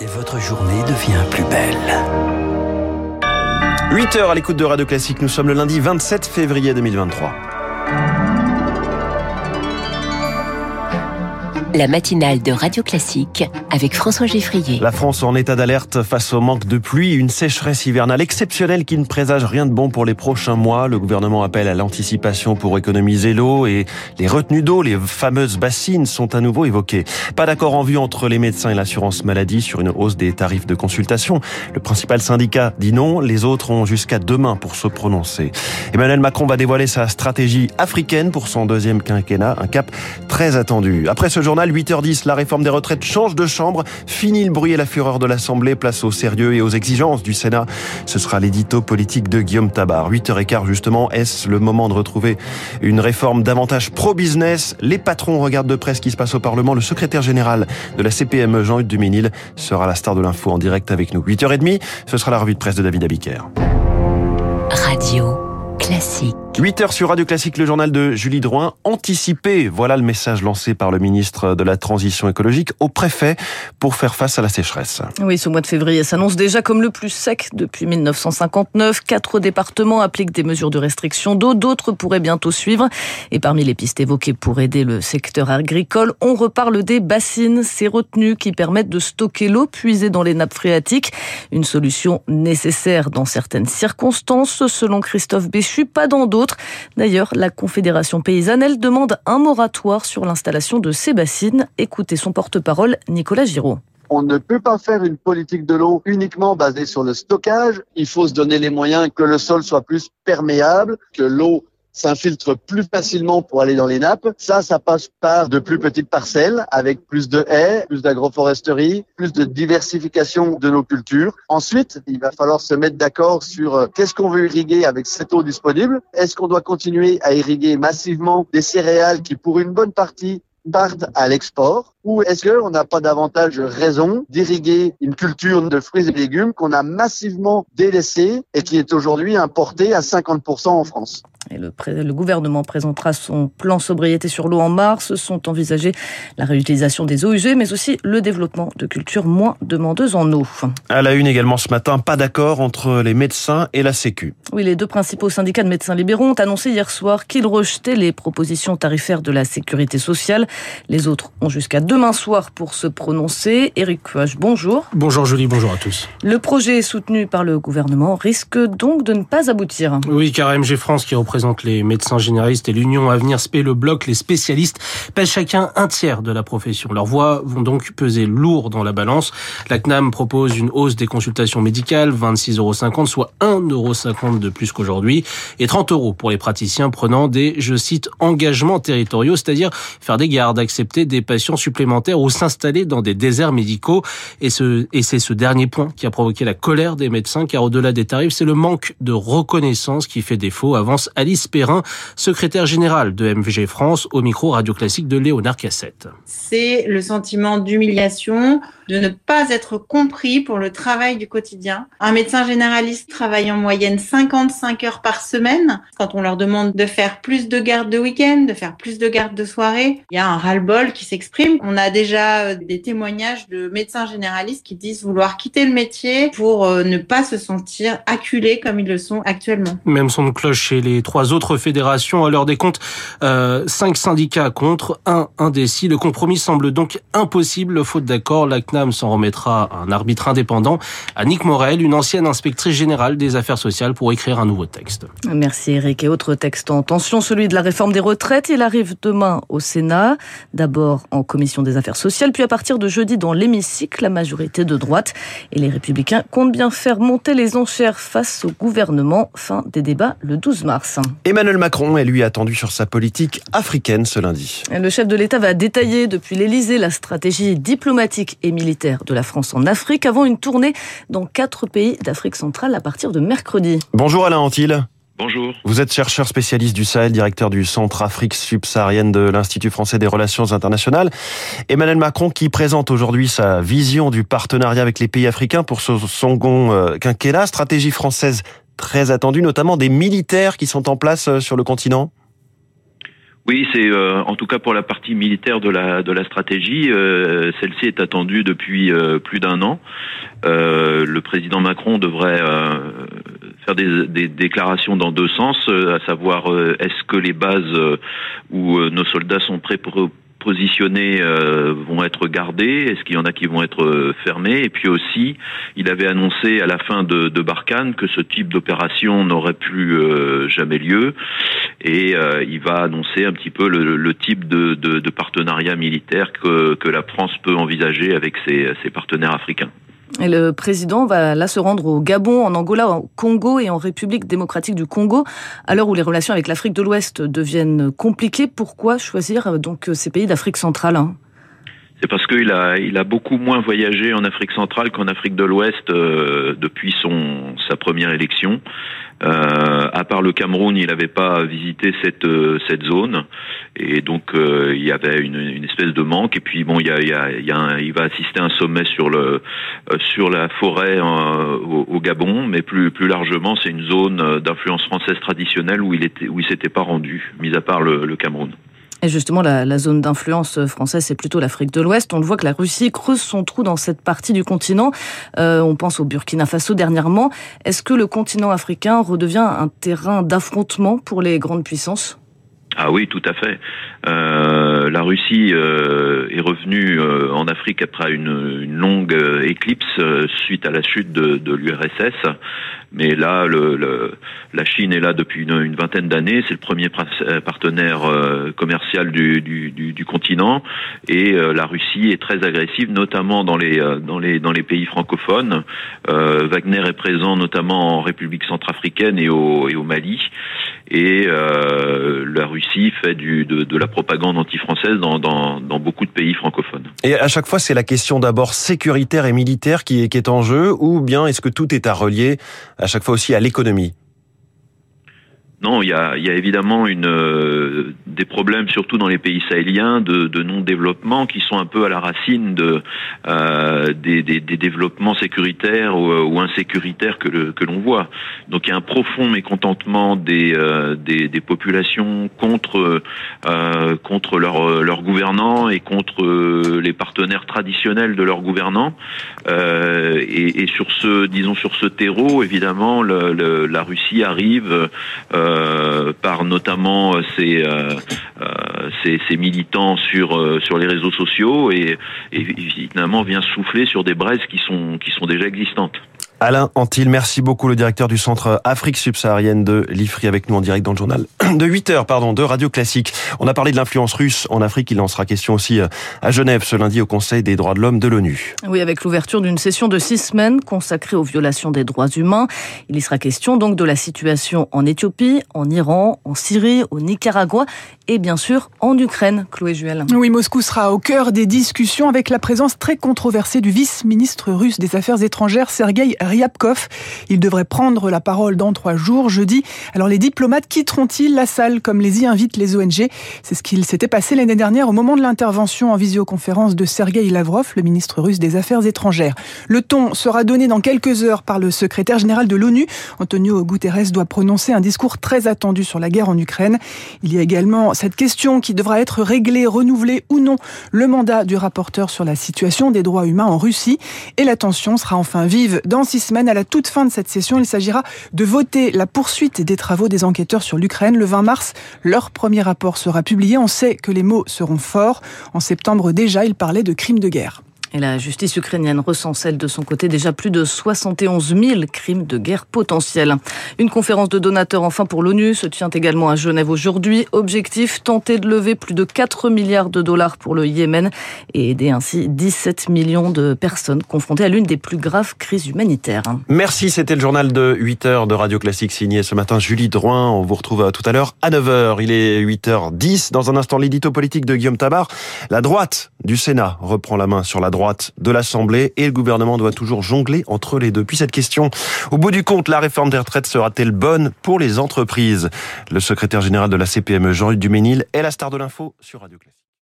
Et votre journée devient plus belle. 8h à l'écoute de Radio Classique, nous sommes le lundi 27 février 2023. La matinale de Radio Classique avec François Geffrier. La France en état d'alerte face au manque de pluie, une sécheresse hivernale exceptionnelle qui ne présage rien de bon pour les prochains mois. Le gouvernement appelle à l'anticipation pour économiser l'eau et les retenues d'eau, les fameuses bassines sont à nouveau évoquées. Pas d'accord en vue entre les médecins et l'assurance maladie sur une hausse des tarifs de consultation. Le principal syndicat dit non, les autres ont jusqu'à demain pour se prononcer. Emmanuel Macron va dévoiler sa stratégie africaine pour son deuxième quinquennat, un cap très attendu. Après ce journal, 8h10, la réforme des retraites change de chambre. Fini le bruit et la fureur de l'Assemblée, place au sérieux et aux exigences du Sénat. Ce sera l'édito politique de Guillaume Tabar. 8h15 justement, est-ce le moment de retrouver une réforme davantage pro-business? Les patrons regardent de près ce qui se passe au Parlement. Le secrétaire général de la CPME, Jean-Hugues Duménil, sera la star de l'info en direct avec nous. 8h30, ce sera la revue de presse de David Abiker. Radio Classique. 8 heures sur Radio Classique, le journal de Julie Drouin. Anticiper, voilà le message lancé par le ministre de la Transition écologique au préfet pour faire face à la sécheresse. Oui, ce mois de février s'annonce déjà comme le plus sec depuis 1959. Quatre départements appliquent des mesures de restriction d'eau, d'autres pourraient bientôt suivre. Et parmi les pistes évoquées pour aider le secteur agricole, on reparle des bassines, ces retenues qui permettent de stocker l'eau puisée dans les nappes phréatiques. Une solution nécessaire dans certaines circonstances, selon Christophe Béchu, pas dans d'autres. D'ailleurs, la Confédération paysanne, elle demande un moratoire sur l'installation de ces bassines. Écoutez son porte-parole, Nicolas Giraud. On ne peut pas faire une politique de l'eau uniquement basée sur le stockage. Il faut se donner les moyens que le sol soit plus perméable, que l'eau s'infiltre plus facilement pour aller dans les nappes. Ça, ça passe par de plus petites parcelles avec plus de haies, plus d'agroforesterie, plus de diversification de nos cultures. Ensuite, il va falloir se mettre d'accord sur euh, qu'est-ce qu'on veut irriguer avec cette eau disponible. Est-ce qu'on doit continuer à irriguer massivement des céréales qui, pour une bonne partie, partent à l'export? Ou est-ce qu'on n'a pas davantage raison d'irriguer une culture de fruits et légumes qu'on a massivement délaissée et qui est aujourd'hui importée à 50% en France? Et le, le, gouvernement présentera son plan sobriété sur l'eau en mars. Sont envisagées la réutilisation des eaux usées, mais aussi le développement de cultures moins demandeuses en eau. À la une également ce matin, pas d'accord entre les médecins et la Sécu. Oui, les deux principaux syndicats de médecins libéraux ont annoncé hier soir qu'ils rejetaient les propositions tarifaires de la sécurité sociale. Les autres ont jusqu'à demain soir pour se prononcer. Éric Cuage, bonjour. Bonjour Julie, bonjour à tous. Le projet soutenu par le gouvernement risque donc de ne pas aboutir. Oui, car MG France, qui représente les médecins généralistes et l'Union Avenir Spé le bloc, les spécialistes pèsent chacun un tiers de la profession. Leurs voix vont donc peser lourd dans la balance. La CNAM propose une hausse des consultations médicales, 26,50 euros, soit 1,50 euros de plus qu'aujourd'hui, et 30 euros pour les praticiens prenant des, je cite, engagements territoriaux, c'est-à-dire faire des gardes, accepter des patients supplémentaires ou s'installer dans des déserts médicaux. Et, ce, et c'est ce dernier point qui a provoqué la colère des médecins, car au-delà des tarifs, c'est le manque de reconnaissance qui fait défaut, avance Alice Perrin, secrétaire général de MVG France, au micro radio classique de Léonard Cassette. C'est le sentiment d'humiliation, de ne pas être compris pour le travail du quotidien. Un médecin généraliste travaille en moyenne 55 heures par semaine. Quand on leur demande de faire plus de gardes de week-end, de faire plus de gardes de soirée, il y a un ras-le-bol qui s'exprime. On a déjà euh, des témoignages de médecins généralistes qui disent vouloir quitter le métier pour euh, ne pas se sentir acculés comme ils le sont actuellement. Même son de cloche chez les trois autres fédérations. À l'heure des comptes, euh, cinq syndicats contre, un indécis. Le compromis semble donc impossible, faute d'accord. La s'en remettra à un arbitre indépendant, à Nick Morel, une ancienne inspectrice générale des affaires sociales, pour écrire un nouveau texte. Merci Eric. Et autre texte en tension, celui de la réforme des retraites. Il arrive demain au Sénat, d'abord en commission des affaires sociales, puis à partir de jeudi dans l'hémicycle, la majorité de droite. Et les républicains comptent bien faire monter les enchères face au gouvernement. Fin des débats le 12 mars. Emmanuel Macron est lui attendu sur sa politique africaine ce lundi. Le chef de l'État va détailler depuis l'Élysée la stratégie diplomatique et militaire de la France en Afrique avant une tournée dans quatre pays d'Afrique centrale à partir de mercredi. Bonjour Alain Antil. Bonjour. Vous êtes chercheur spécialiste du Sahel, directeur du Centre Afrique subsaharienne de l'Institut français des relations internationales. Emmanuel Macron qui présente aujourd'hui sa vision du partenariat avec les pays africains pour ce second euh, quinquennat, stratégie française très attendue, notamment des militaires qui sont en place euh, sur le continent. Oui, c'est euh, en tout cas pour la partie militaire de la de la stratégie. Euh, celle-ci est attendue depuis euh, plus d'un an. le président Macron devrait faire des, des, déclarations dans deux sens, à savoir est-ce que les bases où nos soldats sont prêts pour positionnés euh, vont être gardés? Est-ce qu'il y en a qui vont être euh, fermés? Et puis aussi, il avait annoncé à la fin de, de Barkhane que ce type d'opération n'aurait plus euh, jamais lieu. Et il va annoncer un petit peu le, type de, partenariat militaire que, la France peut envisager avec ses partenaires africains. Et le président va là se rendre au Gabon, en Angola, au Congo et en République démocratique du Congo. À l'heure où les relations avec l'Afrique de l'Ouest deviennent compliquées, pourquoi choisir euh, donc ces pays d'Afrique centrale hein? C'est parce qu'il a, il a beaucoup moins voyagé en Afrique centrale qu'en Afrique de l'Ouest euh, depuis son sa première élection. Euh, à part le Cameroun, il n'avait pas visité cette euh, cette zone, et donc euh, il y avait une, une, espèce de manque. Et puis bon, il y a, il y a, il, y a il va assister à un sommet sur le sur la forêt au, au, Gabon, mais plus plus largement, c'est une zone d'influence française traditionnelle où il il s'était pas rendu, mis à part le, le Cameroun. Et justement, la, zone d'influence française, c'est plutôt l'Afrique de l'Ouest. On voit que la Russie creuse son trou dans cette partie du continent. Euh, on pense au Burkina Faso dernièrement. Est-ce que le continent africain redevient un terrain d'affrontement pour les grandes puissances? Ah oui, tout à fait. Euh, la Russie euh, est revenue euh, en Afrique après une, une longue euh, éclipse euh, suite à la chute de, de l'URSS. Mais là, le, le, la Chine est là depuis une, vingtaine d'années. C'est le premier partenaire commercial du, du, du, du, continent. Et la Russie est très agressive, notamment dans les, dans les, dans les pays francophones. Wagner est présent notamment en République centrafricaine et au, et au Mali. Et la Russie fait de, la propagande anti-française dans, beaucoup de pays francophones. Et à chaque fois, c'est la question d'abord sécuritaire et militaire qui est, qui est en jeu, ou bien est-ce que tout est à relier à chaque fois aussi à l'économie? Non, il y a, y a évidemment une, euh, des problèmes, surtout dans les pays sahéliens, de, de non-développement qui sont un peu à la racine de, euh, des, des, des, développements sécuritaires ou, ou insécuritaires que, le, que l'on voit. Donc il y a un profond mécontentement des, euh, des, des, populations contre, euh, contre leurs leur gouvernants et contre les partenaires traditionnels de leurs gouvernants. Euh, et, et, sur ce, disons sur ce terreau, évidemment, le, le, la Russie arrive. Euh, par notamment ces, euh, ces, ces, militants sur sur les réseaux sociaux et, et finalement vient souffler sur des braises qui sont qui sont déjà existantes. Alain Antil, merci beaucoup, le directeur du Centre Afrique subsaharienne de l'IFRI, avec nous en direct dans le journal de 8 heures, pardon, de Radio Classique. On a parlé de l'influence russe en Afrique, il en sera question aussi euh, à Genève ce lundi au Conseil des droits de l'homme de l'ONU. Oui, avec l'ouverture d'une session de six semaines consacrée aux violations des droits humains. Il y sera question donc de la situation en Éthiopie, en Iran, en Syrie, au Nicaragua et bien sûr en Ukraine, Chloé Juel. Oui, Moscou sera au cœur des discussions avec la présence très controversée du vice-ministre russe des Affaires étrangères, Sergei Ryabkov. Il devrait prendre la parole dans trois jours, jeudi. Alors les diplomates quitteront-ils la salle comme les y invitent les ONG C'est ce qu'il s'était passé l'année dernière au moment de l'intervention en visioconférence de Sergei Lavrov, le ministre russe des Affaires étrangères. Le ton sera donné dans quelques heures par le secrétaire général de l'ONU. Antonio Guterres doit prononcer un discours très attendu sur la guerre en Ukraine. Il y a également cette question qui devra être réglée, renouvelée ou non le mandat du rapporteur sur la situation des droits humains en Russie. Et la tension sera enfin vive dans six semaines. À la toute fin de cette session, il s'agira de voter la poursuite des travaux des enquêteurs sur l'Ukraine. Le 20 mars, leur premier rapport sera publié. On sait que les mots seront forts. En septembre déjà, il parlait de crimes de guerre. Et la justice ukrainienne recense, elle, de son côté, déjà plus de 71 000 crimes de guerre potentiels. Une conférence de donateurs, enfin, pour l'ONU se tient également à Genève aujourd'hui. Objectif, tenter de lever plus de 4 milliards de dollars pour le Yémen et aider ainsi 17 millions de personnes confrontées à l'une des plus graves crises humanitaires. Merci, c'était le journal de 8 heures de Radio Classique signé ce matin Julie Drouin. On vous retrouve tout à l'heure à 9 heures. Il est 8h10. Dans un instant, l'édito politique de Guillaume Tabar. La droite du Sénat reprend la main sur la droite droite de l'Assemblée et le gouvernement doit toujours jongler entre les deux. Puis cette question, au bout du compte, la réforme des retraites sera-t-elle bonne pour les entreprises? Le secrétaire général de la CPME, Jean-Luc Duménil, est la star de l'info sur Radio Classique.